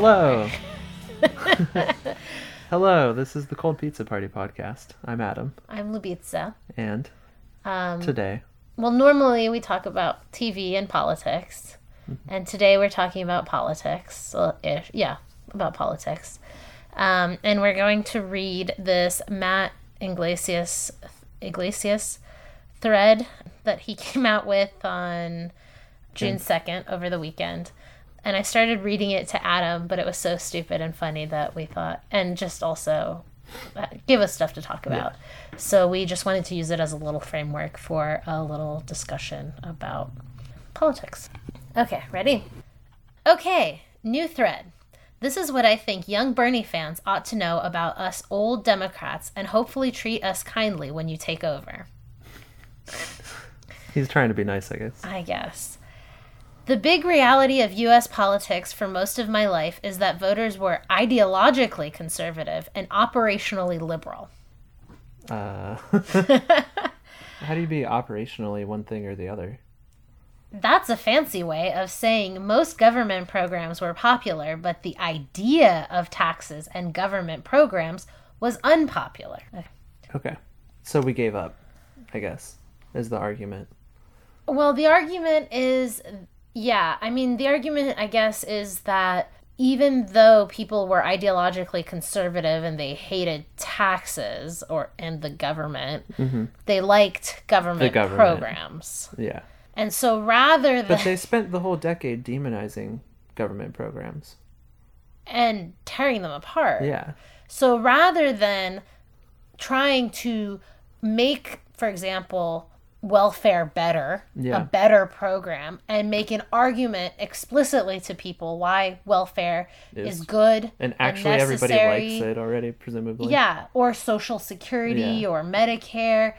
Hello. Hello, this is the Cold Pizza Party podcast. I'm Adam, I'm Lubitsa. and Um, today, well, normally we talk about TV and politics, Mm-hmm. and today we're talking about politics. Well, ish, yeah, about politics. Um, and we're going to read this Matt Yglesias Yglesias thread that he came out with on June second over the weekend. And I started reading it to Adam, but it was so stupid and funny that we thought, and just also uh, give us stuff to talk about. So we just wanted to use it as a little framework for a little discussion about politics. Okay, ready? Okay, new thread. This is what I think young Bernie fans ought to know about us old Democrats and hopefully treat us kindly when you take over. he's trying to be nice, I guess. I guess. The big reality of US politics for most of my life is that voters were ideologically conservative and operationally liberal. Uh, how do you be operationally one thing or the other? That's a fancy way of saying most government programs were popular, but the idea of taxes and government programs was unpopular. Okay. So we gave up, I guess, is the argument. Well, the argument is yeah, I mean, the argument, I guess, is that even though people were ideologically conservative and they hated taxes or and the government, mm-hmm. they liked government, government. programs. Yeah. And so rather than But they spent the whole decade demonizing government programs. and tearing them apart. Yeah. So rather than trying to make, for example, welfare better, Yeah. a better program, and make an argument explicitly to people why welfare is, Is- good And actually, everybody likes it already, presumably. Yeah, or Social Security Yeah. or Medicare.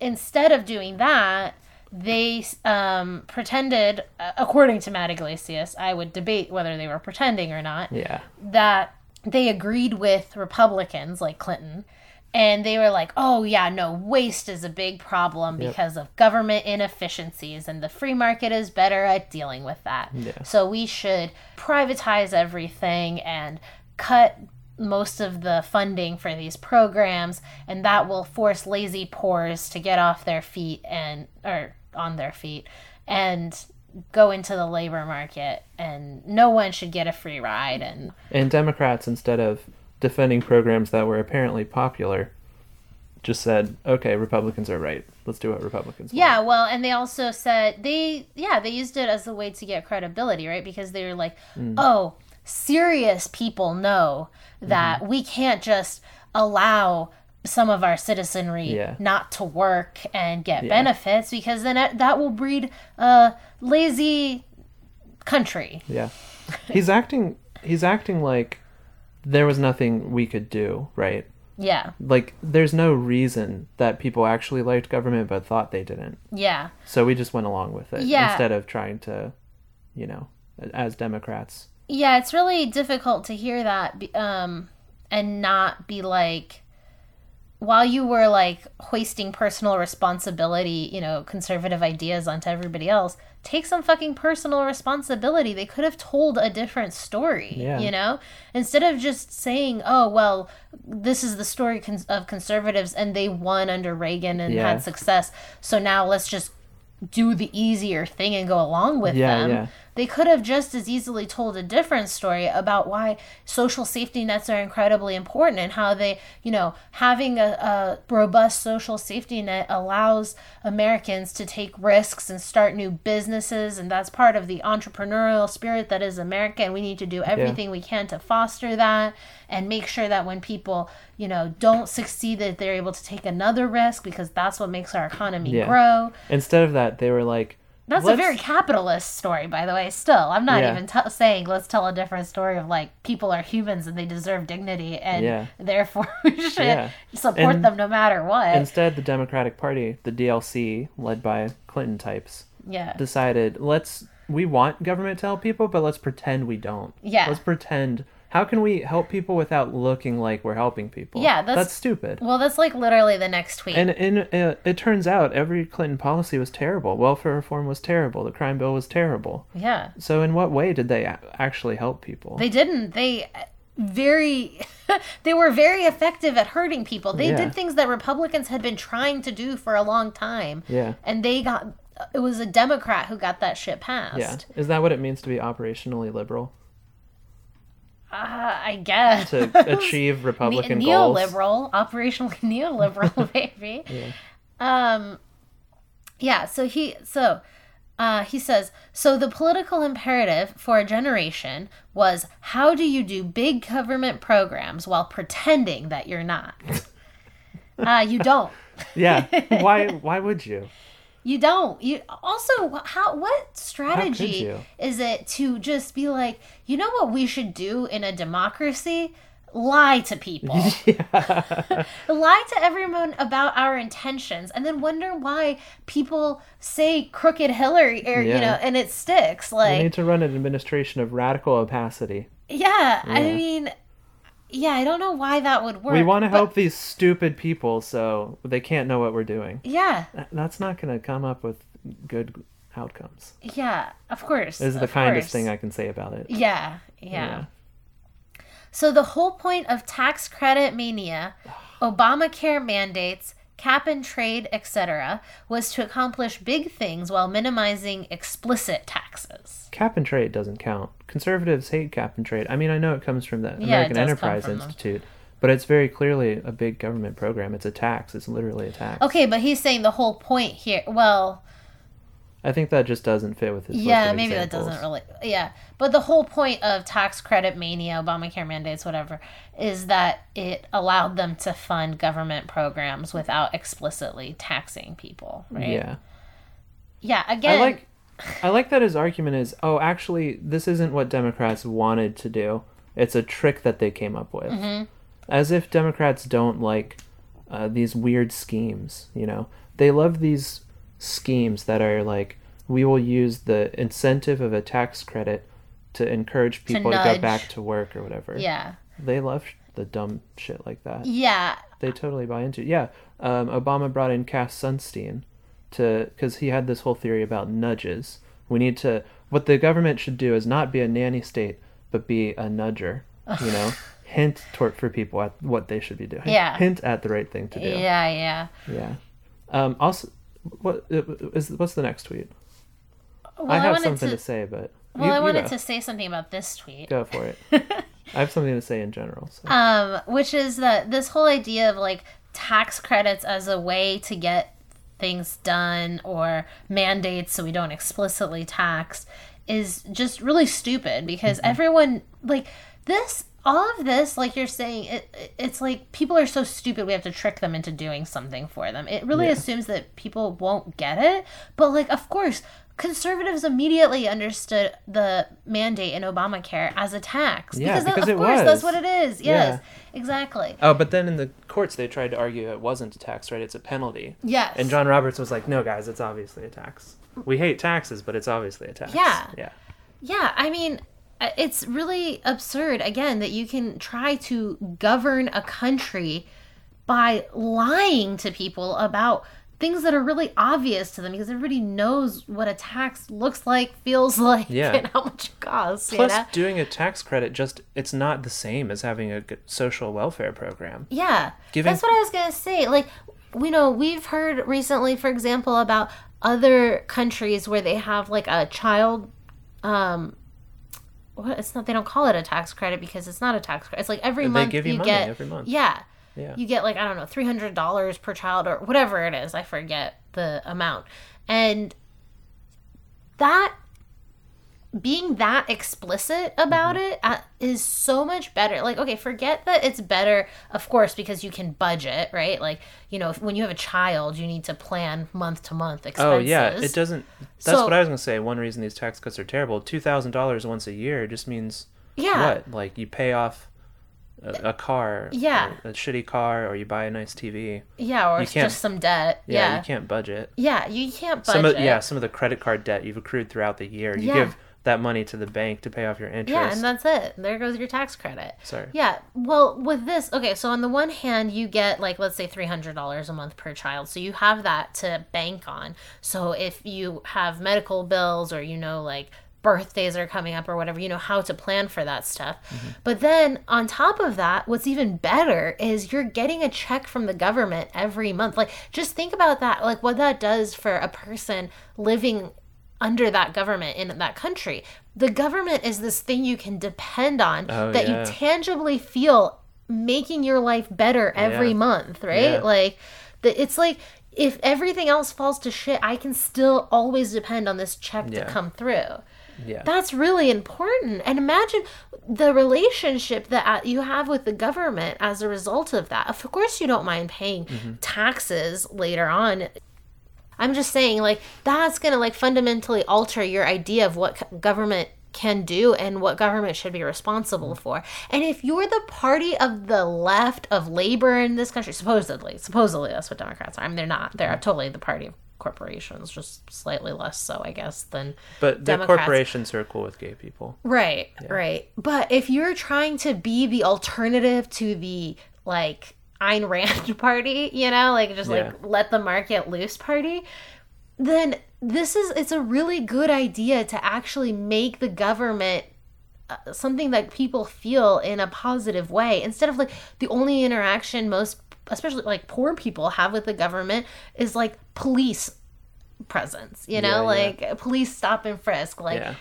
Instead of doing that, they um, pretended, uh, according to Matt Yglesias, I would debate whether they were pretending or not Yeah. that they agreed with Republicans like Clinton. And they were like, oh, yeah, no, waste is a big problem because of government inefficiencies, and the free market is better at dealing with that. Yeah. So we should privatize everything and cut most of the funding for these programs, and that will force lazy poors to get off their feet and, or on their feet, and go into the labor market, and no one should get a free ride. And And Democrats, instead of defending programs that were apparently popular, just said, okay, Republicans are right. Let's do what Republicans want. Yeah, well, and they also said they yeah, they used it as a way to get credibility, right? Because they were like, Mm. "Oh, serious people know that Mm-hmm. we can't just allow some of our citizenry Yeah. not to work and get benefits because then that will breed a lazy country." Yeah. He's acting he's acting like there was nothing we could do, right? Yeah. Like there's no reason that people actually liked government but thought they didn't. Yeah. So we just went along with it Yeah. instead of trying to, you know, as Democrats. Yeah, it's really difficult to hear that um, and not be like, while you were like hoisting personal responsibility, you know, conservative ideas onto everybody else, take some fucking personal responsibility. They could have told a different story, Yeah. you know, instead of just saying, oh, well, this is the story cons- of conservatives and they won under Reagan and Yeah. had success. So now let's just do the easier thing and go along with Yeah, them. Yeah. They could have just as easily told a different story about why social safety nets are incredibly important and how they, you know, having a, a robust social safety net allows Americans to take risks and start new businesses. And that's part of the entrepreneurial spirit that is America. And we need to do everything we can to foster that and make sure that when people, you know, don't succeed, that they're able to take another risk because that's what makes our economy Yeah. grow. Instead of that, they were like, That's Let's- a very capitalist story, by the way. Still, I'm not Yeah. even t- saying let's tell a different story of like people are humans and they deserve dignity, and Yeah. therefore we should Yeah. support And- them no matter what. instead, the Democratic Party, the DLC, led by Clinton types, yeah, decided let's we want government to help people, but let's pretend we don't. Yeah. Let's pretend How can we help people without looking like we're helping people? Yeah, that's- stupid. Well, that's like literally the next tweet. And in, uh, it turns out every Clinton policy was terrible. Welfare reform was terrible. The crime bill was terrible. yeah. So in what way did they a- actually help people? They didn't. They very they were very effective at hurting people. They Yeah. did things that Republicans had been trying to do for a long time. yeah. And they got it was a Democrat who got that shit passed. Yeah. Is that what it means to be operationally liberal? Uh, I guess. To achieve Republican Ne- goals? neoliberal, operationally neoliberal, baby. Um, yeah. So he so uh, he says so. The political imperative for a generation was how do you do big government programs while pretending that you're not. uh, you don't. Yeah. Why why would you? You don't. You also how what strategy you? is it to just be like, you know what we should do in a democracy? Lie to people. Lie to everyone about our intentions and then wonder why people say crooked Hillary or you know and it sticks like We need to run an administration of radical opacity. yeah, I mean yeah, I don't know why that would work. we want to but- help these stupid people so they can't know what we're doing. Yeah. That's not going to come up with good outcomes. Yeah, of course. This is the kindest course. thing I can say about it. Yeah, yeah. Yeah. So the whole point of tax credit mania, Obamacare mandates, cap and trade, etc., was to accomplish big things while minimizing explicit taxes. Cap and trade doesn't count. Conservatives hate cap and trade. I mean, I know it comes from the it American Enterprise from them. Institute, but it's very clearly a big government program. It's a tax. It's literally a tax. Okay, but he's saying the whole point here. Well, I think that just doesn't fit with his yeah, maybe that doesn't really. Yeah, but the whole point of tax credit mania, Obamacare mandates, whatever, is that it allowed them to fund government programs without explicitly taxing people, right? Yeah. Yeah. Again, I like I like that his argument is, oh, actually, this isn't what Democrats wanted to do. It's a trick that they came up with. Mm-hmm. As if Democrats don't like uh, these weird schemes, you know? They love these schemes that are like, we will use the incentive of a tax credit to encourage people to, go back to work or whatever. Yeah. They love the dumb shit like that. Yeah. They totally buy into it. Yeah. Um, Obama brought in Cass Sunstein to because he had this whole theory about nudges. We need to what the government should do is not be a nanny state, but be a nudger. You know, hint toward for people at what they should be doing. Yeah. Hint at the right thing to do. Yeah. Yeah. Yeah. Um, also, what is what's the next tweet? Well, I have wanted something to, to. say, but well, you- I wanted to say something about this tweet. go for it. I have something to say in general. So. um, which is that this whole idea of like tax credits as a way to get things done or mandates so we don't explicitly tax is just really stupid because everyone like this all of this like you're saying it, it- it's like people are so stupid we have to trick them into doing something for them it really Yeah. assumes that people won't get it but like of course conservatives immediately understood the mandate in obamacare as a tax Yeah, because, because of it course was. that's what it is yes Yeah. exactly Oh, but then in the courts they tried to argue it wasn't a tax, right? It's a penalty. yes And John Roberts was like, "No, guys, it's obviously a tax. We hate taxes, but it's obviously a tax." Yeah. Yeah. Yeah, I mean, it's really absurd, again, that you can try to govern a country by lying to people about things that are really obvious to them because everybody knows what a tax looks like, feels like, Yeah. and how much it costs. Plus, you know? doing a tax credit just it's not the same as having a social welfare program. Yeah, Giving- that's what I was gonna say. Like, you know, we've heard recently, for example, about other countries where they have like a child, um, what it's not. They don't call it a tax credit because it's not a tax credit. It's like every They month give you money get every month. Yeah, Yeah. you get like I don't know, three hundred dollars per child or whatever it is. I forget the amount, and that being that explicit about Mm-hmm. it uh, is so much better. Like, okay, forget that it's better, of course, because you can budget, right? Like, you know, if, when you have a child, you need to plan month to month expenses. Oh yeah, it doesn't. That's So- what I was gonna say. One reason these tax cuts are terrible: two thousand dollars once a year just means Yeah. what? Like you pay off a, a car, Yeah. a shitty car, or you buy a nice TV. Yeah, or You it's just some debt. Yeah, Yeah. you can't budget. Yeah, you can't budget. Some of yeah, some of the credit card debt you've accrued throughout the year. You Yeah. give that money to the bank to pay off your interest. Yeah, and that's it. There goes your tax credit. Sorry. Yeah. Well, with this, okay, so on the one hand, you get like, let's say $300 a month per child. So you have that to bank on. So if you have medical bills or, you know, like birthdays are coming up or whatever, you know how to plan for that stuff. Mm-hmm. But then on top of that, what's even better is you're getting a check from the government every month. Like, just think about that, like what that does for a person living under that government in that country. The government is this thing you can depend on Oh, that yeah. you tangibly feel making your life better every Yeah. month, right? Yeah. Like the, it's like if everything else falls to shit, I can still always depend on this check to come through. Yeah. That's really important. And imagine the relationship that uh, you have with the government as a result of that. Of course, you don't mind paying Mm-hmm. taxes later on. I'm just saying, like, that's going to, like, fundamentally alter your idea of what government can do and what government should be responsible for. And if you're the party of the left of labor in this country, supposedly, supposedly that's what Democrats are. I mean, they're not. They're totally the party of corporations, just slightly less so, I guess, than but the Democrats. corporations are cool with gay people. Right, right. But if you're trying to be the alternative to the like Ayn Rand party, you know, like just Yeah. like let the market loose party, then this is it's a really good idea to actually make the government uh, something that people feel in a positive way instead of like the only interaction most especially like poor people have with the government is like police presence you know Yeah, yeah. like police stop and frisk like yeah.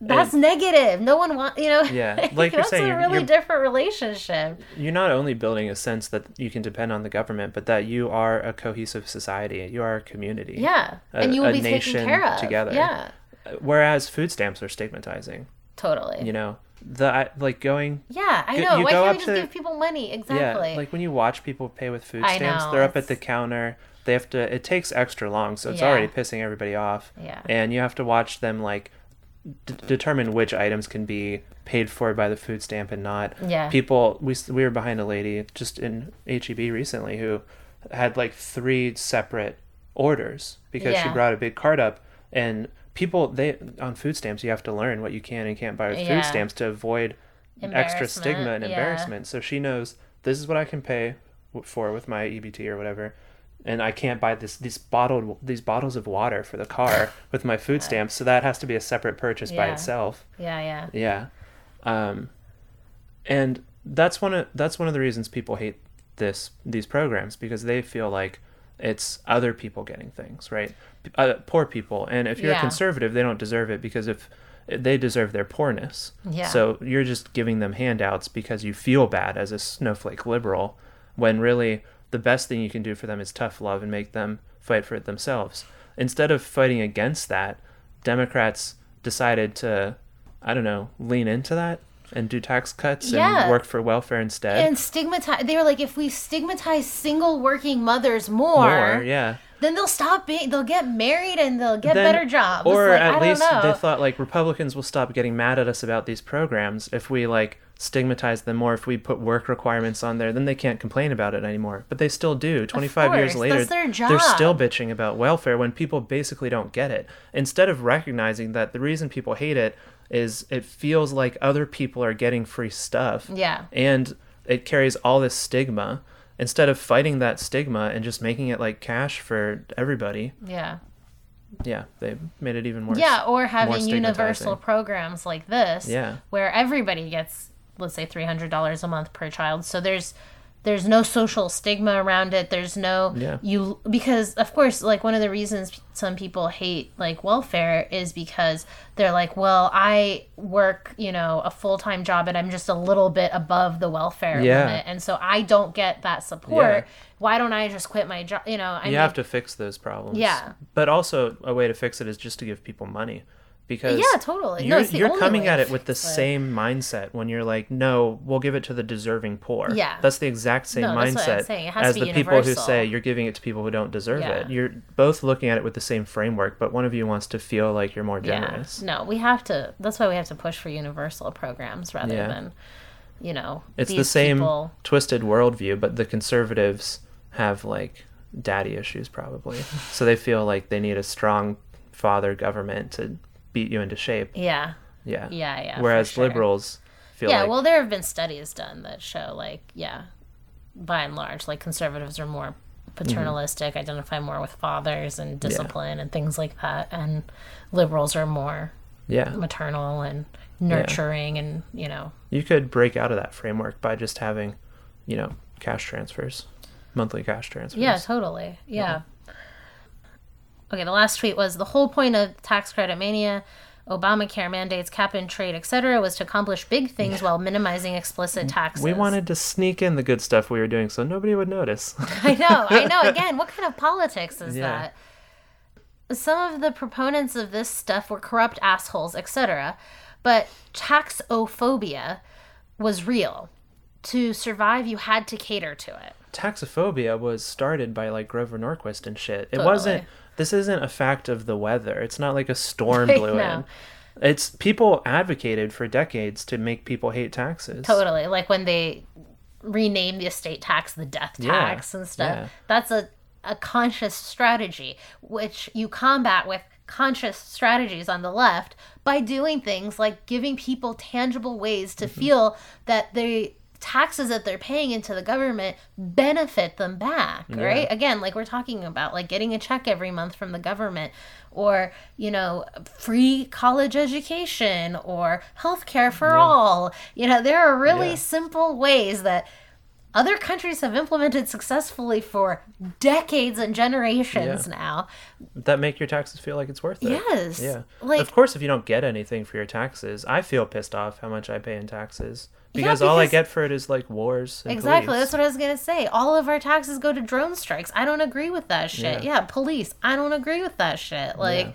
That's negative. No one want you know. Yeah, like you're saying, a really you're- different relationship. You're not only building a sense that you can depend on the government, but that you are a cohesive society. You are a community. Yeah, A- and you will be taken care of together. Yeah, uh, Whereas food stamps are stigmatizing. totally. You know, the like going yeah, I know. you Why go can't up we just to- give people money? Exactly. Yeah, like when you watch people pay with food stamps, know, they're up at the counter. They have to. It takes extra long, so it's Yeah. already pissing everybody off. Yeah. And you have to watch them like d- determine which items can be paid for by the food stamp and not. Yeah. People, we we were behind a lady just in HEB recently who had like three separate orders because she brought a big cart up and people they on food stamps you have to learn what you can and can't buy with Yeah. food stamps to avoid extra stigma and Embarrassment, yeah. embarrassment so she knows this is what I can pay for with my EBT or whatever, and I can't buy this these bottled these bottles of water for the car with my food stamps. So that has to be a separate purchase by itself. yeah, yeah, Yeah, um, and that's one of that's one of the reasons people hate this these programs because they feel like it's other people getting things right, uh, poor people, and if you're a conservative, they don't deserve it because if they deserve their poorness. Yeah. So you're just giving them handouts because you feel bad as a snowflake liberal, when really the best thing you can do for them is tough love and make them fight for it themselves. Instead of fighting against that, Democrats decided to, I don't know, lean into that and do tax cuts Yeah. and work for welfare instead. and stigmatize. They were like, if we stigmatize single working mothers more, More, yeah. then they'll stop being. They'll get married and they'll get Then- better jobs. Or Like, at least they thought like Republicans will stop getting mad at us about these programs if we like stigmatize them more. If we put work requirements on there, then they can't complain about it anymore. But they still do. Twenty five years later, they're still bitching about welfare when people basically don't get it. Instead of recognizing that the reason people hate it is it feels like other people are getting free stuff. Yeah. And it carries all this stigma. Instead of fighting that stigma and just making it like cash for everybody, yeah. yeah, they made it even worse. Yeah, or having universal programs like this, Yeah. where everybody gets, let's say, three hundred dollars a month per child. So there's there's no social stigma around it. There's no Yeah. you because of course, like one of the reasons some people hate like welfare is because they're like, well, I work, you know, a full time job and I'm just a little bit above the welfare Yeah. limit, and so I don't get that support. Yeah. Why don't I just quit my job? You know, I you mean, have to fix those problems. Yeah. But also a way to fix it is just to give people money. Because Yeah, totally. You're, the you're coming at it with the it. same mindset when you're like, no, we'll give it to the deserving poor. Yeah. That's the exact same No, that's what I'm mindset saying. It has as the be people who say you're giving it to people who don't deserve Yeah. it. You're both looking at it with the same framework, but one of you wants to feel like you're more generous. Yeah. No, we have to. That's why we have to push for universal programs rather Yeah. than, you know, It's the same people- twisted worldview, but the conservatives have like daddy issues probably. so they feel like they need a strong father government to beat you into shape. Yeah. Yeah. Yeah, yeah. Whereas sure. liberals feel Yeah, like well, there have been studies done that show, like, yeah, by and large, like conservatives are more paternalistic, identify more with fathers and discipline and things like that, and liberals are more yeah, maternal and nurturing and you know you could break out of that framework by just having, you know, cash transfers, monthly cash transfers. yeah totally yeah okay the last tweet was the whole point of tax credit mania obamacare mandates cap and trade etc was to accomplish big things while minimizing explicit taxes We wanted to sneak in the good stuff we were doing so nobody would notice. i know i know again what kind of politics is Yeah. that some of the proponents of this stuff were corrupt assholes etc but taxophobia was real to survive you had to cater to it Taxophobia was started by like Grover Norquist and shit. It Totally. wasn't. This isn't a fact of the weather. It's not like a storm blew know. in. It's people advocated for decades to make people hate taxes. Totally. Like when they rename the estate tax the death Yeah, tax and stuff. yeah. That's a, a conscious strategy, which you combat with conscious strategies on the left by doing things like giving people tangible ways to Mm-hmm. feel that the taxes that they're paying into the government benefit them back right again like we're talking about like getting a check every month from the government or you know free college education or health care for all you know there are really Yeah. simple ways that other countries have implemented successfully for decades and generations Yeah. now That make your taxes feel like it's worth it. yes Yeah. like of course, if you don't get anything for your taxes, I feel pissed off how much I pay in taxes because, all I get for it is like wars. And Exactly. police. That's what I was gonna say. All of our taxes go to drone strikes. I don't agree with that shit. Yeah. Yeah, police. I don't agree with that shit. Like,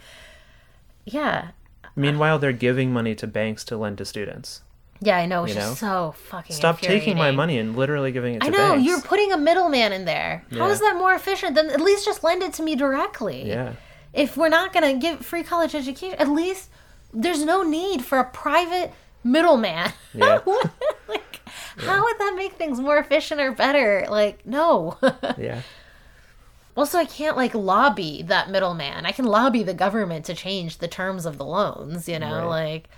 yeah, Meanwhile, they're giving money to banks to lend to students. yeah, I know. It's just so fucking. Stop taking my money and literally giving it to I know banks. you're putting a middleman in there. How Yeah. is that more efficient? than at least just lend it to me directly. Yeah. If we're not gonna give free college education, at least there's no need for a private middleman. Yeah. like, how would that make things more efficient or better? Like, no. Yeah. Also, I can't like lobby that middleman. I can lobby the government to change the terms of the loans, you know, Right. like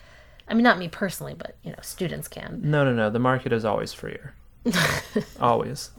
I mean not me personally, but you know, students can. No, no, no. The market is always freer. always.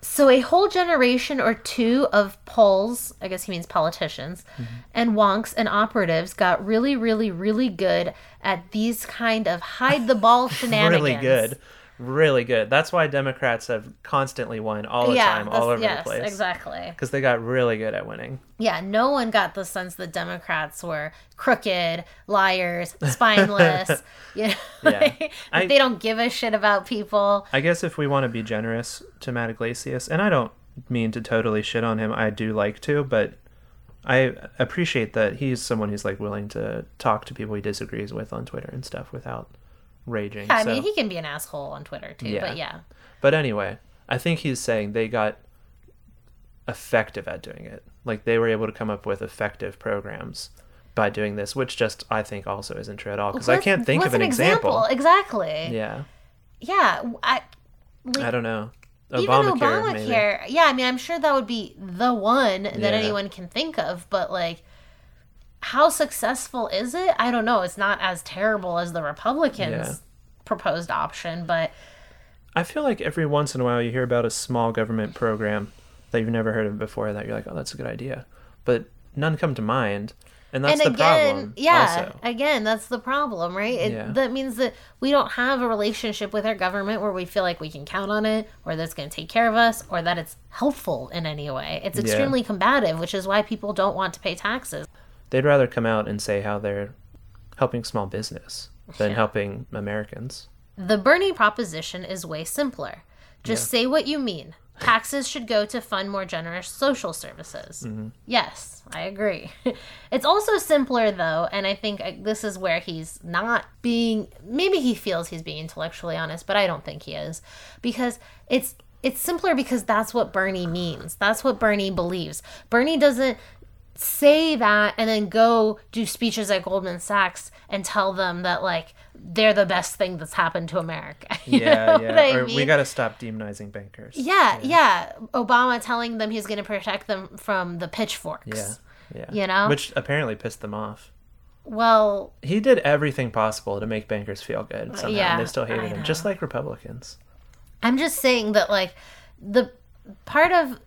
So a whole generation or two of polls, I guess he means politicians, mm-hmm. and wonks and operatives got really, really, really good at these kind of hide the ball shenanigans. Really good. Really good. That's why Democrats have constantly won all the yeah, time, all over yes, the place. exactly. Because they got really good at winning. Yeah, no one got the sense that Democrats were crooked, liars, spineless. you know, Yeah. like, I- they don't give a shit about people. I guess if we want to be generous to Matt Yglesias, and I don't mean to totally shit on him, I do like to, but I appreciate that he's someone who's like willing to talk to people he disagrees with on Twitter and stuff without raging. I so- mean, he can be an asshole on Twitter too, Yeah. but yeah. But anyway, I think he's saying they got effective at doing it. Like they were able to come up with effective programs by doing this, which just I think also isn't true at all because I can't think of an, example. Exactly. Yeah, Yeah. I, like, I don't know. even Obamacare, maybe. Yeah, I mean, I'm sure that would be the one that Yeah. anyone can think of, but like, how successful is it? I don't know. It's not as terrible as the Republicans' Yeah. proposed option, but I feel like every once in a while you hear about a small government program that you've never heard of before that you're like, oh, that's a good idea, but none come to mind, and that's and the problem. yeah, also. again, that's the problem, right? It, Yeah. That means that we don't have a relationship with our government where we feel like we can count on it, or that it's going to take care of us, or that it's helpful in any way. It's Yeah. extremely combative, which is why people don't want to pay taxes. They'd rather come out and say how they're helping small business than Yeah. helping Americans. The Bernie proposition is way simpler. Just say what you mean. Taxes should go to fund more generous social services. Mm-hmm. Yes, I agree. it's also simpler, though, and I think uh, this is where he's not being. Maybe he feels he's being intellectually honest, but I don't think he is, because it's it's simpler because that's what Bernie means. That's what Bernie believes. Bernie doesn't say that and then go do speeches at Goldman Sachs and tell them that like they're the best thing that's happened to America. Yeah, yeah. or we got to stop demonizing bankers. yeah, yeah, Obama telling them he's going to protect them from the pitchforks. Yeah. Yeah. You know? Which apparently pissed them off. Well, He did everything possible to make bankers feel good uh, somehow, yeah, and they still hated him, just like Republicans. I'm just saying that like the part of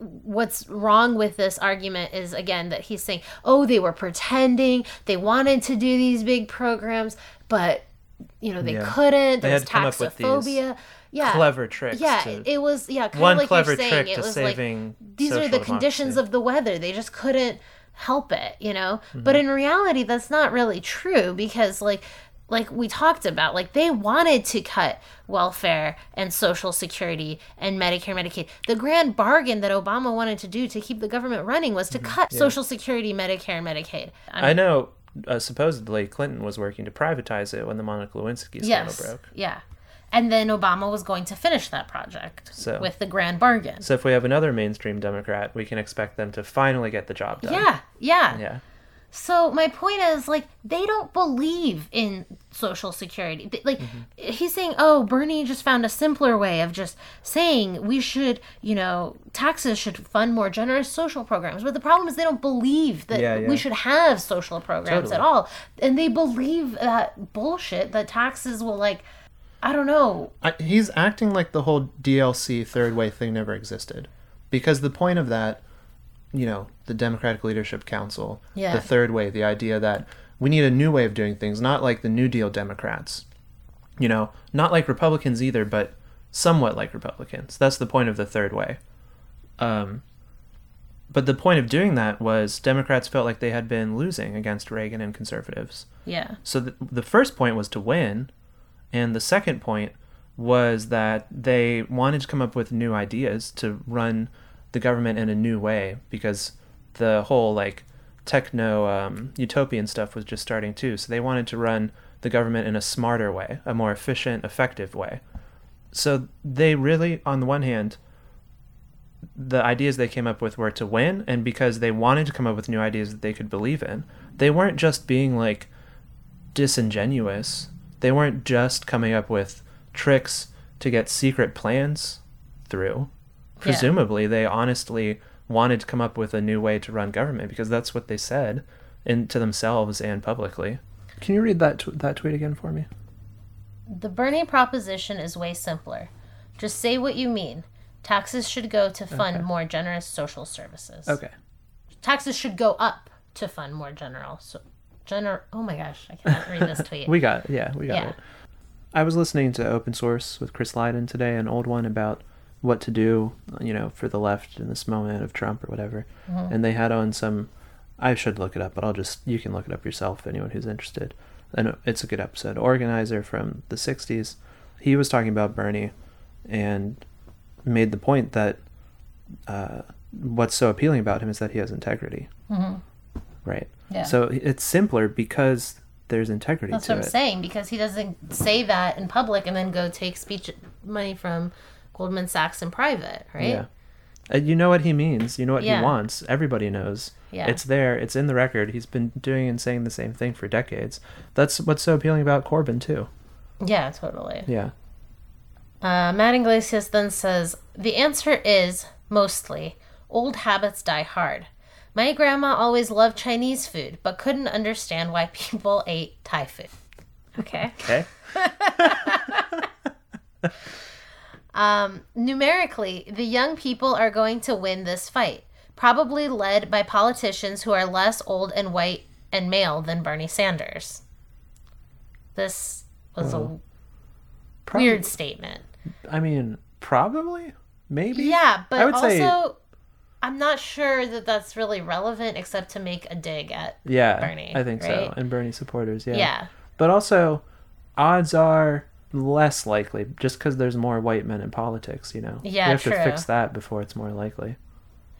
what's wrong with this argument is again that he's saying, "Oh, they were pretending. They wanted to do these big programs, but you know, they Yeah. couldn't. They There's had to come up with these taxophobia." Yeah. Clever tricks. yeah, to, it was yeah, kind one of like clever you're saying. trick it to was saving. like these are the conditions democracy. of the weather. They just couldn't help it, you know? Mm-hmm. But in reality that's not really true because like like we talked about, like they wanted to cut welfare and social security and Medicare, Medicaid. The grand bargain that Obama wanted to do to keep the government running was to cut social security, Medicare, and Medicaid. I Mm-hmm. I know. Uh, supposedly, Clinton was working to privatize it when the Monica Lewinsky scandal yes. broke. Yeah. And then Obama was going to finish that project So- with the grand bargain. So if we have another mainstream Democrat, we can expect them to finally get the job done. yeah, yeah. Yeah. So my point is like they don't believe in social security. Like mm-hmm. he's saying, "Oh, Bernie just found a simpler way of just saying we should, you know, taxes should fund more generous social programs." But the problem is they don't believe that Yeah, yeah. we should have social programs Totally. at all. And they believe that bullshit that taxes will like I don't know. I, he's acting like the whole DLC third way thing never existed, because the point of that, you know, the Democratic Leadership Council, Yeah. the third way, the idea that we need a new way of doing things, not like the New Deal Democrats, you know, not like Republicans either, but somewhat like Republicans. That's the point of the third way. Um, but the point of doing that was Democrats felt like they had been losing against Reagan and conservatives. Yeah. So the, the first point was to win, and the second point was that they wanted to come up with new ideas to run the government in a new way because the whole like techno um, utopian stuff was just starting too. So they wanted to run the government in a smarter way, a more efficient, effective way. So they really, on the one hand, the ideas they came up with were to win, and because they wanted to come up with new ideas that they could believe in, they weren't just being like disingenuous. They weren't just coming up with tricks to get secret plans through. Presumably, they honestly wanted to come up with a new way to run government because that's what they said in, to themselves and publicly. Can you read that tw- that tweet again for me? The Bernie proposition is way simpler. Just say what you mean. Taxes should go to fund more generous social services. Okay. Taxes should go up to fund more general. So, gener. Oh my gosh, I cannot read this tweet. We got it. Yeah, we got Yeah. it. I was listening to Open Source with Chris Lydon today, an old one about what to do, you know, for the left in this moment of Trump or whatever. And they had on some. I should look it up, but I'll just you can look it up yourself. Anyone who's interested, and it's a good episode. Organizer from the '60s, he was talking about Bernie, and made the point that uh, what's so appealing about him is that he has integrity. Right. Yeah. So it's simpler because there's integrity That's what I'm it. saying because he doesn't say that in public and then go take speech money from Goldman Sachs in private, right? Yeah. Uh, you know what he means. You know what Yeah. he wants. Everybody knows. Yeah. It's there. It's in the record. He's been doing and saying the same thing for decades. That's what's so appealing about Corbyn too. Yeah, totally. Yeah. Uh, Matt Yglesias then says the answer is mostly old habits die hard. My grandma always loved Chinese food, but couldn't understand why people ate Thai food. Okay. Okay. Um, numerically, the young people are going to win this fight, probably led by politicians who are less old and white and male than Bernie Sanders. This was a weird statement. I mean, probably. Maybe. Yeah, but I would also, say- I'm not sure that that's really relevant except to make a dig at. Yeah. Bernie, I think so. And Bernie supporters. Yeah. Yeah. But also, odds are less likely just because there's more white men in politics. You know. Yeah, You have true. to fix that before it's more likely.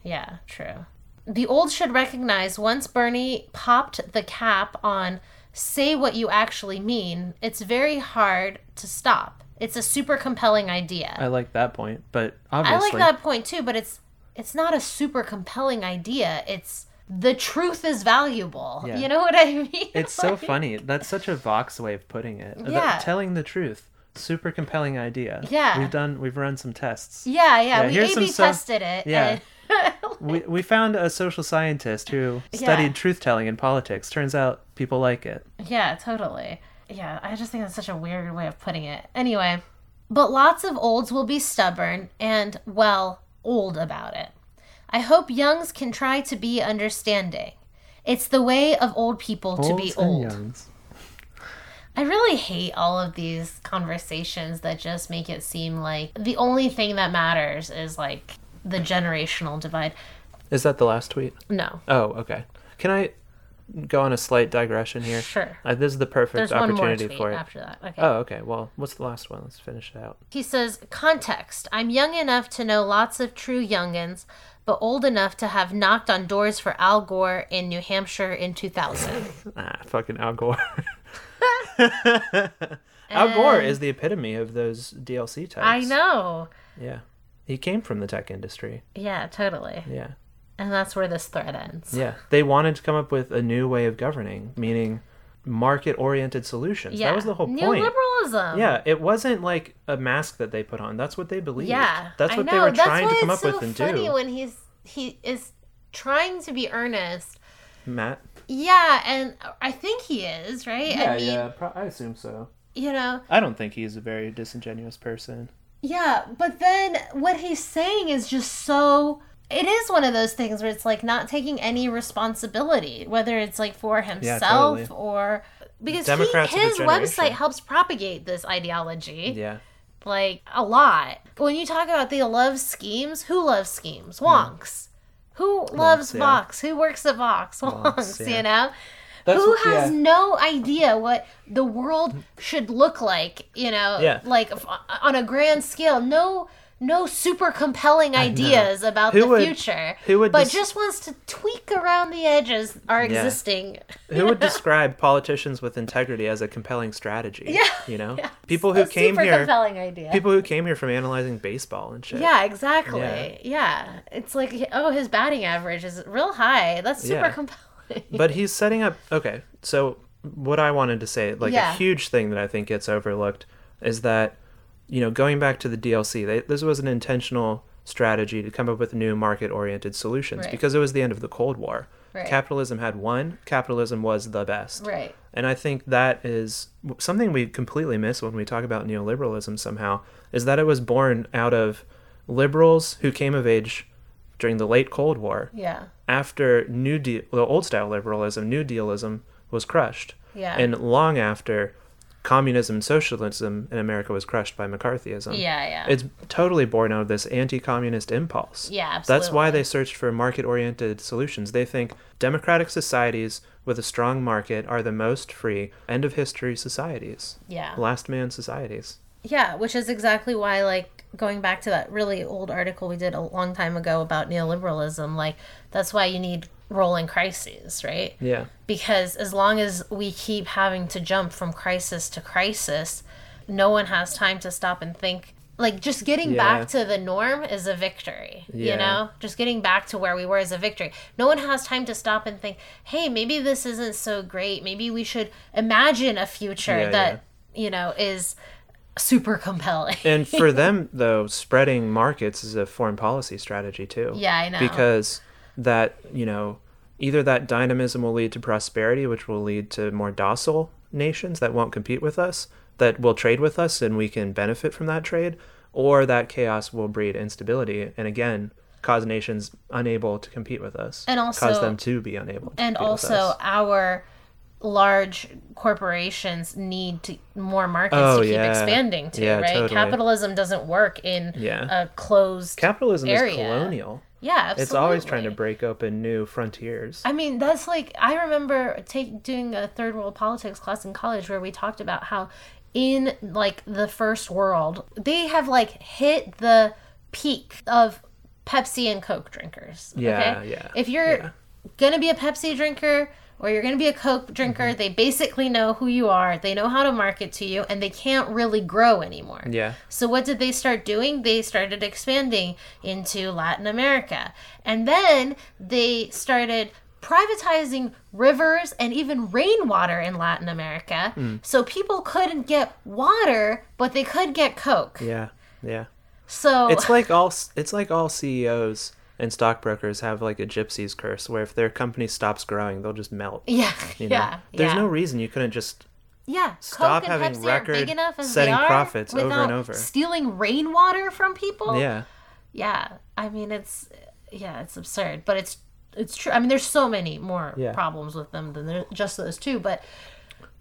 Yeah, true. The old should recognize once Bernie popped the cap on say what you actually mean, it's very hard to stop. It's a super compelling idea. I like that point, but obviously. I like that point too, but it's it's not a super compelling idea. It's the truth is valuable. Yeah. You know what I mean? It's so funny. That's such a Vox way of putting it. Yeah. telling the truth. Super compelling idea. Yeah. We've done we've run some tests. Yeah, yeah. Yeah, we some so- tested it. yeah. and, we, we found a social scientist who studied Yeah. truth telling in politics. Turns out people like it. Yeah, totally. Yeah, I just think that's such a weird way of putting it. Anyway, but lots of olds will be stubborn and, well, old about it. I hope youngs can try to be understanding. It's the way of old people to be Olds old. youngs. I really hate all of these conversations that just make it seem like the only thing that matters is like the generational divide. Is that the last tweet? No, Oh, okay. Can I go on a slight digression here? sure. Uh, this is the perfect There's one more opportunity tweet for it. after that. Okay. Oh, okay. Well, what's the last one? Let's finish it out. He says, context. I'm young enough to know lots of true youngins, but old enough to have knocked on doors for Al Gore in New Hampshire in 2000. Ah, fucking Al Gore. Al Gore is the epitome of those DLC types. I know. Yeah. He came from the tech industry. Yeah, totally. Yeah. And that's where this thread ends. Yeah. They wanted to come up with a new way of governing, meaning market oriented solutions. Yeah. That was the whole point. Neoliberalism. Yeah, it wasn't like a mask that they put on. That's what they believed. Yeah. That's I what know. they were That's trying to come up it's so with and funny do. when he's he is trying to be earnest. Matt? Yeah, and I think he is, right? I mean, Pro- I assume so. you know, I don't think he's a very disingenuous person. Yeah, but then what he's saying is just so. It is one of those things where it's like not taking any responsibility, whether it's like for himself totally. or because Democrats he, his website helps propagate this ideology Yeah. like a lot. When you talk about the love schemes, who loves schemes? Wonks. Who loves yeah. Vox? Who works at Vox? Wonks, yeah. you know? That's Who what- has yeah. no idea what the world should look like, you know, Yeah. like on a grand scale? No no super compelling ideas about Who the would- future. who would but dis- just wants to tweak around the edges our Yeah. existing. Who would describe politicians with integrity as a compelling strategy? Yeah, You know? yeah. People who A came super here compelling idea. people who came here from analyzing baseball and shit. Yeah, exactly. Yeah. Yeah. It's like, oh, his batting average is real high. That's super compelling. But he's setting up okay, so what I wanted to say, like a huge thing that I think gets overlooked is that you know, going back to the DLC, they, this was an intentional strategy to come up with new market-oriented solutions Right. because it was the end of the Cold War. Right. Capitalism had won. Capitalism was the best. right. And I think that is something we completely miss when we talk about neoliberalism somehow is that it was born out of liberals who came of age during the late Cold War Yeah. after New Deal, the old style liberalism, New Dealism was crushed. Yeah. And long after communism and socialism in America was crushed by McCarthyism. Yeah, yeah. It's totally born out of this anti communist impulse. Yeah, absolutely. That's why they searched for market oriented solutions. They think democratic societies with a strong market are the most free end of history societies. yeah. Last man societies. Yeah, which is exactly why, like, going back to that really old article we did a long time ago about neoliberalism, like, that's why you need rolling crises, right? Yeah. Because as long as we keep having to jump from crisis to crisis, no one has time to stop and think. Like, just getting Yeah. back to the norm is a victory, Yeah. you know? Just getting back to where we were is a victory. No one has time to stop and think, hey, maybe this isn't so great. Maybe we should imagine a future Yeah, that, you know, is super compelling. And for them, though, spreading markets is a foreign policy strategy, too. Yeah, I know. Because that, you know, either that dynamism will lead to prosperity, which will lead to more docile nations that won't compete with us, that will trade with us and we can benefit from that trade, or that chaos will breed instability and again cause nations unable to compete with us. And also cause them to be unable to and compete with also our large corporations need to more markets Oh, to keep yeah. expanding to Yeah, right totally. capitalism doesn't work in Yeah. a closed capitalism area. is colonial. yeah absolutely. It's always trying to break open new frontiers. I mean, that's like I remember take doing a third world politics class in college where we talked about how in like the first world they have like hit the peak of Pepsi and Coke drinkers. Yeah, okay? yeah, If you're yeah. gonna be a Pepsi drinker or you're gonna be a Coke drinker, Mm-hmm. they basically know who you are. They know how to market to you, and they can't really grow anymore. Yeah. So what did they start doing? They started expanding into Latin America. And then they started privatizing rivers and even rainwater in Latin America. Hmm. So people couldn't get water, but they could get Coke. Yeah, yeah. So It's like all it's like all CEOs and stockbrokers have like a gypsy's curse where if their company stops growing, they'll just melt. Yeah, You know? yeah. There's yeah. no reason you couldn't just yeah. stop Coke having Pepsi record setting profits over and over. Stealing rainwater from people. yeah. yeah i mean it's yeah it's absurd but it's it's true i mean there's so many more Yeah. problems with them than there, just those two but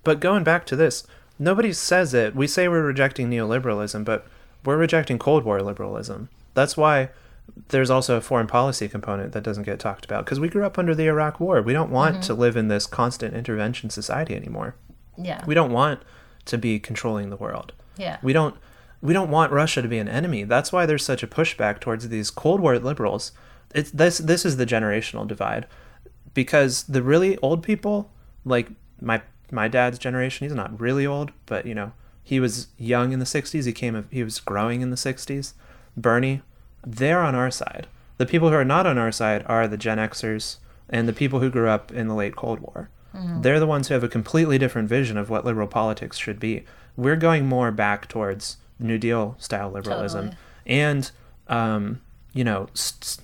But going back to this, nobody says it. We say we're rejecting neoliberalism, but we're rejecting Cold War liberalism. That's why there's also a foreign policy component that doesn't get talked about because we grew up under the Iraq War. We don't want mm-hmm. to live in this constant intervention society anymore. yeah We don't want to be controlling the world. yeah We don't we don't want Russia to be an enemy. That's why there's such a pushback towards these Cold War liberals. It's this this is the generational divide. Because the really old people, like my my dad's generation, he's not really old, but you know, he was young in the 60s, he came he was growing in the 60s. Bernie, they're on our side. The people who are not on our side are the Gen Xers and the people who grew up in the late Cold War. They're the ones who have a completely different vision of what liberal politics should be. We're going more back towards New Deal style liberalism Totally. and, um, you know,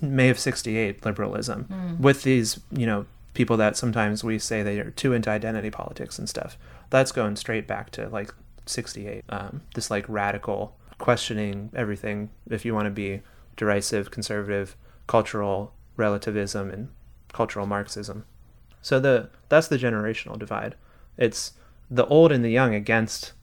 May of '68 liberalism with these, you know, people that sometimes we say they are too into identity politics and stuff. That's going straight back to like '68. Um, this like radical questioning everything. If you want to be derisive, conservative, cultural relativism, and cultural Marxism. So the that's the generational divide. It's the old and the young against,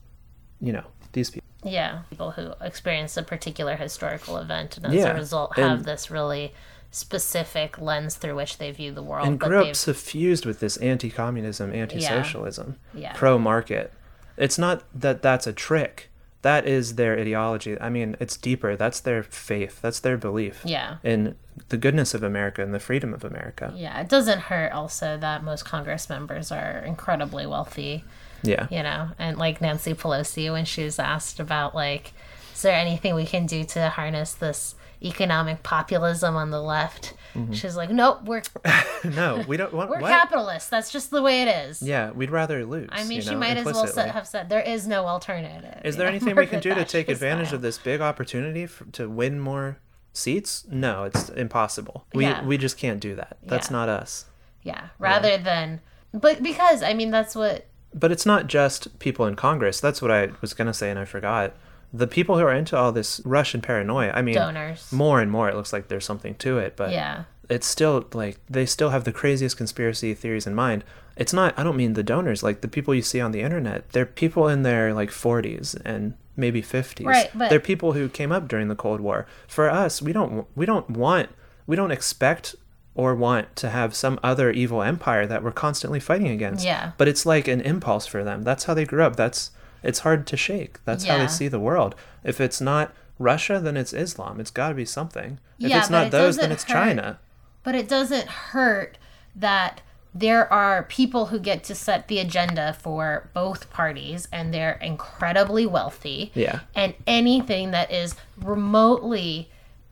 you know, these people. yeah people who experience a particular historical event and as Yeah, a result have and- this really specific lens through which they view the world and grew up they've suffused with this anti-communism, anti-socialism, Yeah. pro-market. It's not that that's a trick. That is their ideology. I mean, it's deeper. That's their faith. That's their belief yeah in the goodness of America and the freedom of America. yeah it doesn't hurt also that most congress members are incredibly wealthy Yeah. you know and like nancy pelosi when she was asked about like is there anything we can do to harness this economic populism on the left mm-hmm. she's like nope we're no, we don't want we're what? capitalists that's just the way it is Yeah, we'd rather lose. i mean she know, might as well have said there is no alternative Is there know, anything we can do to take advantage style. of this big opportunity f to win more seats? No, it's impossible. We Yeah. we just can't do that. That's Yeah. not us. yeah rather than but because i mean that's what But it's not just people in Congress. That's what I was going to say and I forgot. The people who are into all this Russian paranoia, I mean, donors more and more it looks like there's something to it, but yeah it's still like they still have the craziest conspiracy theories in mind. It's not I don't mean the donors, like the people you see on the internet. They're people in their like 40s and maybe 50s. Right, but- They're people who came up during the Cold War. For us, we don't we don't want we don't expect or want to have some other evil empire that we're constantly fighting against. Yeah. But it's like an impulse for them. That's how they grew up. That's it's hard to shake. That's how Yeah. they see the world. If it's not Russia, then it's Islam. It's got to be something. If Yeah, it's but not it those, then doesn't it's hurt. China. But it doesn't hurt that there are people who get to set the agenda for both parties and they're incredibly wealthy. Yeah. And anything that is remotely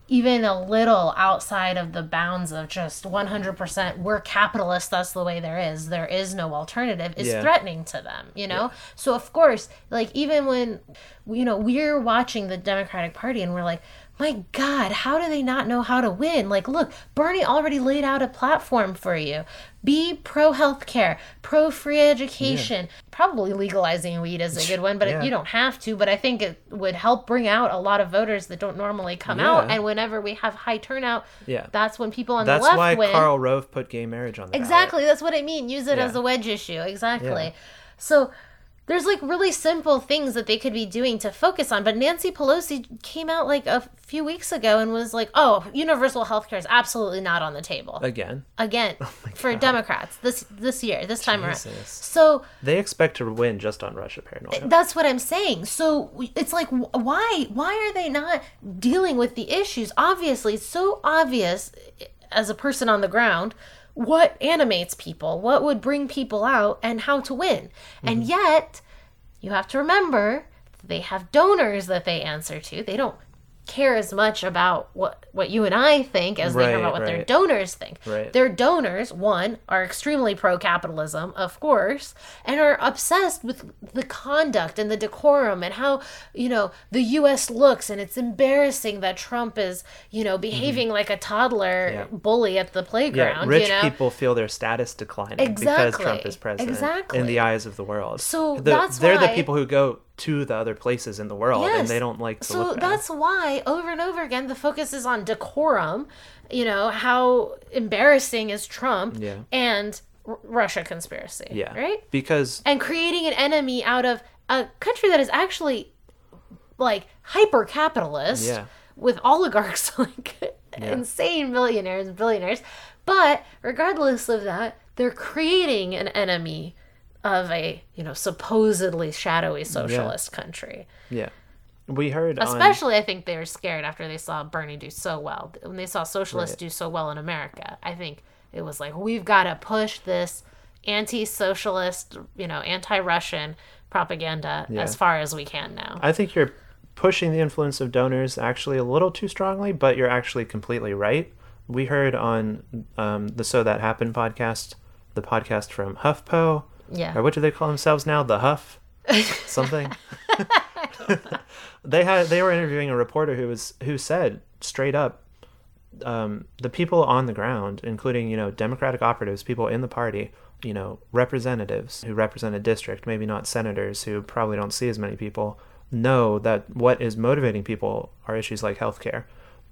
even a little outside of the bounds of just 100% we're capitalists that's the way there is. There is no alternative. Is Yeah. threatening to them you know? So of course like even when you know we're watching the democratic party and we're like my god how do they not know how to win like look bernie already laid out a platform for you be pro healthcare pro free education probably legalizing weed is a good one but Yeah. you don't have to but i think it would help bring out a lot of voters that don't normally come out and whenever we have high turnout Yeah. that's when people on That's the left why win Karl Rove put gay marriage on the ballot. Exactly. That's what I mean. Use it Yeah. as a wedge issue. Exactly. Yeah. So there's like really simple things that they could be doing to focus on. But Nancy Pelosi came out like a few weeks ago and was like, oh, universal health care is absolutely not on the table. Again, Again, oh for Democrats this this year, this time around. Oh So they expect to win just on Russia paranoia. that's what I'm saying. So it's like, why why are they not dealing with the issues? Obviously, it's so obvious eh, as a person on the ground what animates people, what would bring people out, and how to win. And mm-hmm. yet, you have to remember they have donors that they answer to. They don't care as much about what what you and I think as they care about what their donors think. Right. Their donors, one, are extremely pro capitalism, of course, and are obsessed with the conduct and the decorum and how, you know, the US looks and it's embarrassing that Trump is, you know, behaving like a toddler Mm-hmm. Yeah. bully at the Yeah, playground. rich you know? people feel their status declining because Trump is president Exactly. in the eyes of the world. So The- they're the people who go to the other places in the world and they don't like to so that's why over and over again the focus is on decorum you know how embarrassing is trump Yeah. and R- russia conspiracy Yeah, right? Because and creating an enemy out of a country that is actually like hyper capitalist Yeah. with oligarchs like insane millionaires and billionaires. But regardless of that they're creating an enemy of a you know supposedly shadowy socialist country yeah, we heard on Especially, I think they were scared after they saw Bernie do so well. When they saw socialists do so well in America, I think it was like we've got to push this anti-socialist, you know, anti-Russian propaganda as far as we can now. I think you're pushing the influence of donors actually a little too strongly, but you're actually completely right. We heard on um, the So That Happened podcast, the podcast from HuffPo, yeah, or what do they call themselves now? The Huff, something. they had they were interviewing a reporter who was who said straight up, um, the people on the ground, including you know Democratic operatives, people in the party, you know representatives who represent a district, maybe not senators who probably don't see as many people, know that what is motivating people are issues like healthcare.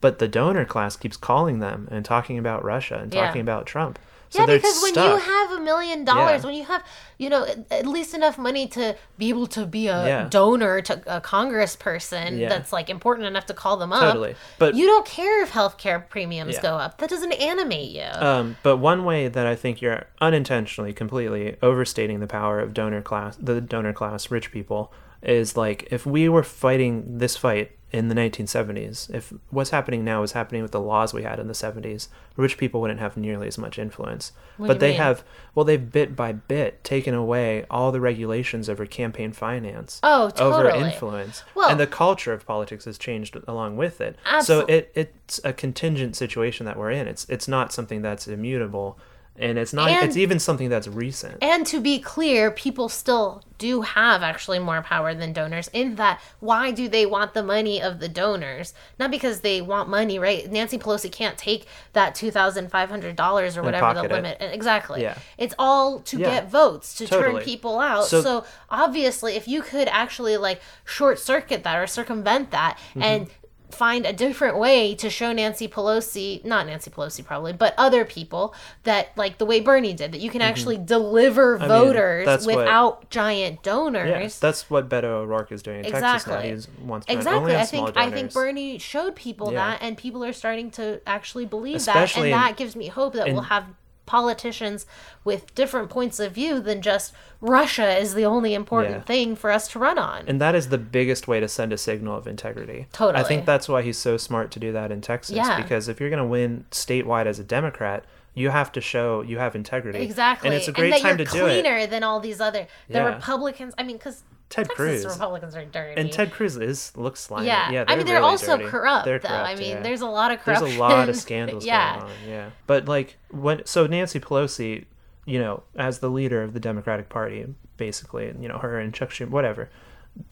But the donor class keeps calling them and talking about Russia and Yeah. talking about Trump. So yeah, because when you have a million dollars, when you have, you know, at- at least enough money to be able to be a Yeah. donor to a congressperson Yeah. that's like important enough to call them up. Totally. But- you don't care if healthcare premiums Yeah. go up. That doesn't animate you. Um, but one way that I think you're unintentionally completely overstating the power of donor class, the donor class, rich people, is like if we were fighting this fight in the 1970s, if what's happening now is happening with the laws we had in the 70s, rich people wouldn't have nearly as much influence. What but they mean? have, well, they've bit by bit taken away all the regulations over campaign finance, Oh, over influence, Well- and the culture of politics has changed along with it. Absol- So it it's a contingent situation that we're in. It's it's not something that's immutable, and it's not. And- it's even something that's recent. And to be clear, people still do have actually more power than donors in that why do they want the money of the donors? Not because they want money, right? Nancy Pelosi can't take that $2,500 or whatever the pocket it. limit. Exactly. Yeah. It's all to Yeah. get votes, to turn people out. So, So- obviously, if you could actually like short circuit that or circumvent that Mm-hmm. and find a different way to show Nancy Pelosi, not Nancy Pelosi probably, but other people that like the way Bernie did, that you can actually deliver Mm-hmm. mean, voters what- without giant donors. Yes, that's what Beto O'Rourke is doing in Texas now. Exactly. He's wants Exactly. I think. I think Bernie showed people Yeah. that and people are starting to actually believe Especially that in- and that gives me hope that we'll have politicians with different points of view than just Russia is the only important Yeah. thing for us to run on. And that is the biggest way to send a signal of integrity. Totally. I think that's why he's so smart to do that in Texas. Yeah. Because if you're going to win statewide as a Democrat, you have to show you have integrity. Exactly. And it's a great time to do it. cleaner than all these other the Yeah. Republicans. I mean, because Ted Texas Cruz. Republicans are dirty. And Ted Cruz is looks slimy. yeah, Yeah, I mean they're really also dirty. corrupt They're though. corrupt, I mean, yeah. there's a lot of corruption. there's a lot of scandals yeah. going on. Yeah, but like when so Nancy Pelosi, you know, as the leader of the Democratic Party, basically, and you know, her and Chuck Schumer, whatever.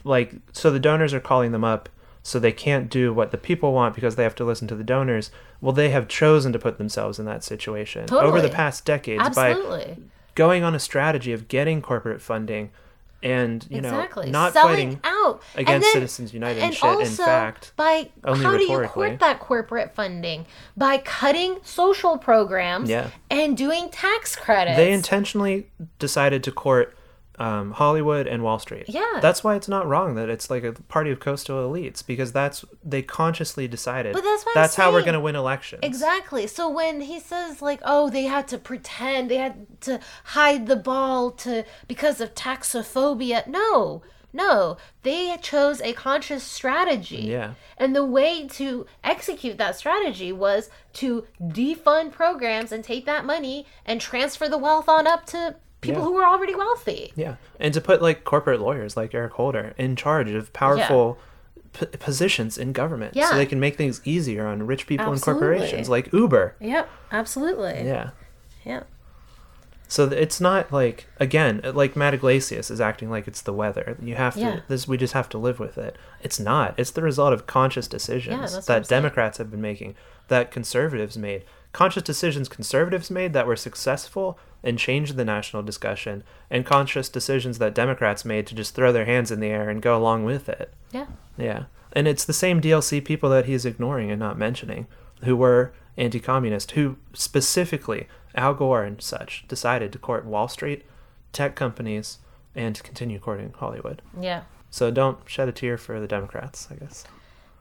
Like, so the donors are calling them up, so they can't do what the people want because they have to listen to the donors. Well, they have chosen to put themselves in that situation over the past decades by going on a strategy of getting corporate funding and you exactly. know not Selling fighting out against then- Citizens United and shit. in also fact, by how do you court that corporate funding by cutting social programs Yeah. and doing tax credits. they intentionally decided to court um, Hollywood and Wall Street. Yeah. that's why it's not wrong that it's like a party of coastal elites because that's they consciously decided. But that's I'm that's how we're going to win elections. Exactly. So when he says like, "Oh, they had to pretend, they had to hide the ball to because of taxophobia," no, no, they chose a conscious strategy. Yeah. And the way to execute that strategy was to defund programs and take that money and transfer the wealth on up to people Yeah. who were already wealthy. Yeah, and to put like corporate lawyers like Eric Holder in charge of powerful p- positions in government Yeah. so they can make things easier on rich people Absolutely. and corporations like Uber. Yep, absolutely. Yeah. Yeah. So it's not like again, uh, like Matt Yglesias is acting like it's the weather. You have to Yeah. this we just have to live with it. It's not. It's the result of conscious decisions I'm that saying. Democrats have been making, that conservatives made. Conscious decisions conservatives made that were successful and changed the national discussion, and conscious decisions that Democrats made to just throw their hands in the air and go along with it. Yeah. Yeah. And it's the same DLC people that he's ignoring and not mentioning, who were anti communist, who specifically, Al Gore and such, decided to court Wall Street, tech companies, and to continue courting Hollywood. Yeah. So don't shed a tear for the Democrats, I guess.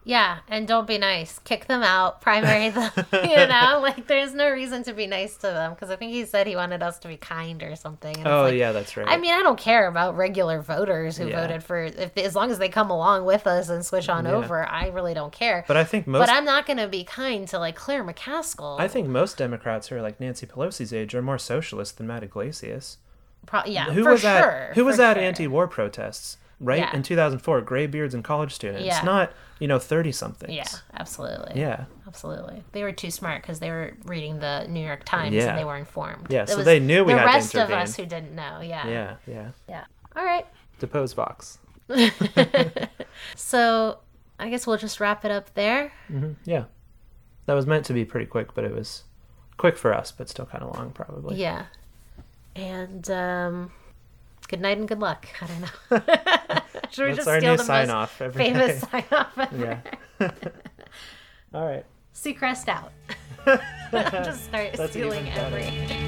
Yeah, and don't be nice. Kick them out, primary them. you know, like there's no reason to be nice to them because I think he said he wanted us to be kind or something. and Oh, like, yeah, that's right. I mean, I don't care about regular voters who Yeah. voted for if as long as they come along with us and switch on Yeah. over. I really don't care. but I think most. but I'm not going to be kind to like Claire McCaskill. I think most Democrats who are like Nancy Pelosi's age are more socialist than Matt Yglesias. Pro- yeah, Who for was sure. at Who was for at sure. anti-war protests? Right Yeah. in 2004, graybeards and college students, Yeah. not you know 30 somethings. Yeah, absolutely. Yeah. Absolutely. They were too smart because they were reading the New York Times Yeah. and they were informed. Yeah, It so they knew we the had to rest of us who didn't know. Yeah. Yeah. Yeah. Yeah. All right. Depose Vox. So I guess we'll just wrap it up there. Yeah. That was meant to be pretty quick, but it was quick for us, but still kind of long, probably. Yeah. And um, good night and good luck. I don't know. Should we That's just our steal new the sign most off every famous day. sign off ever? Yeah. All right. Seacrest out. just start That's stealing every.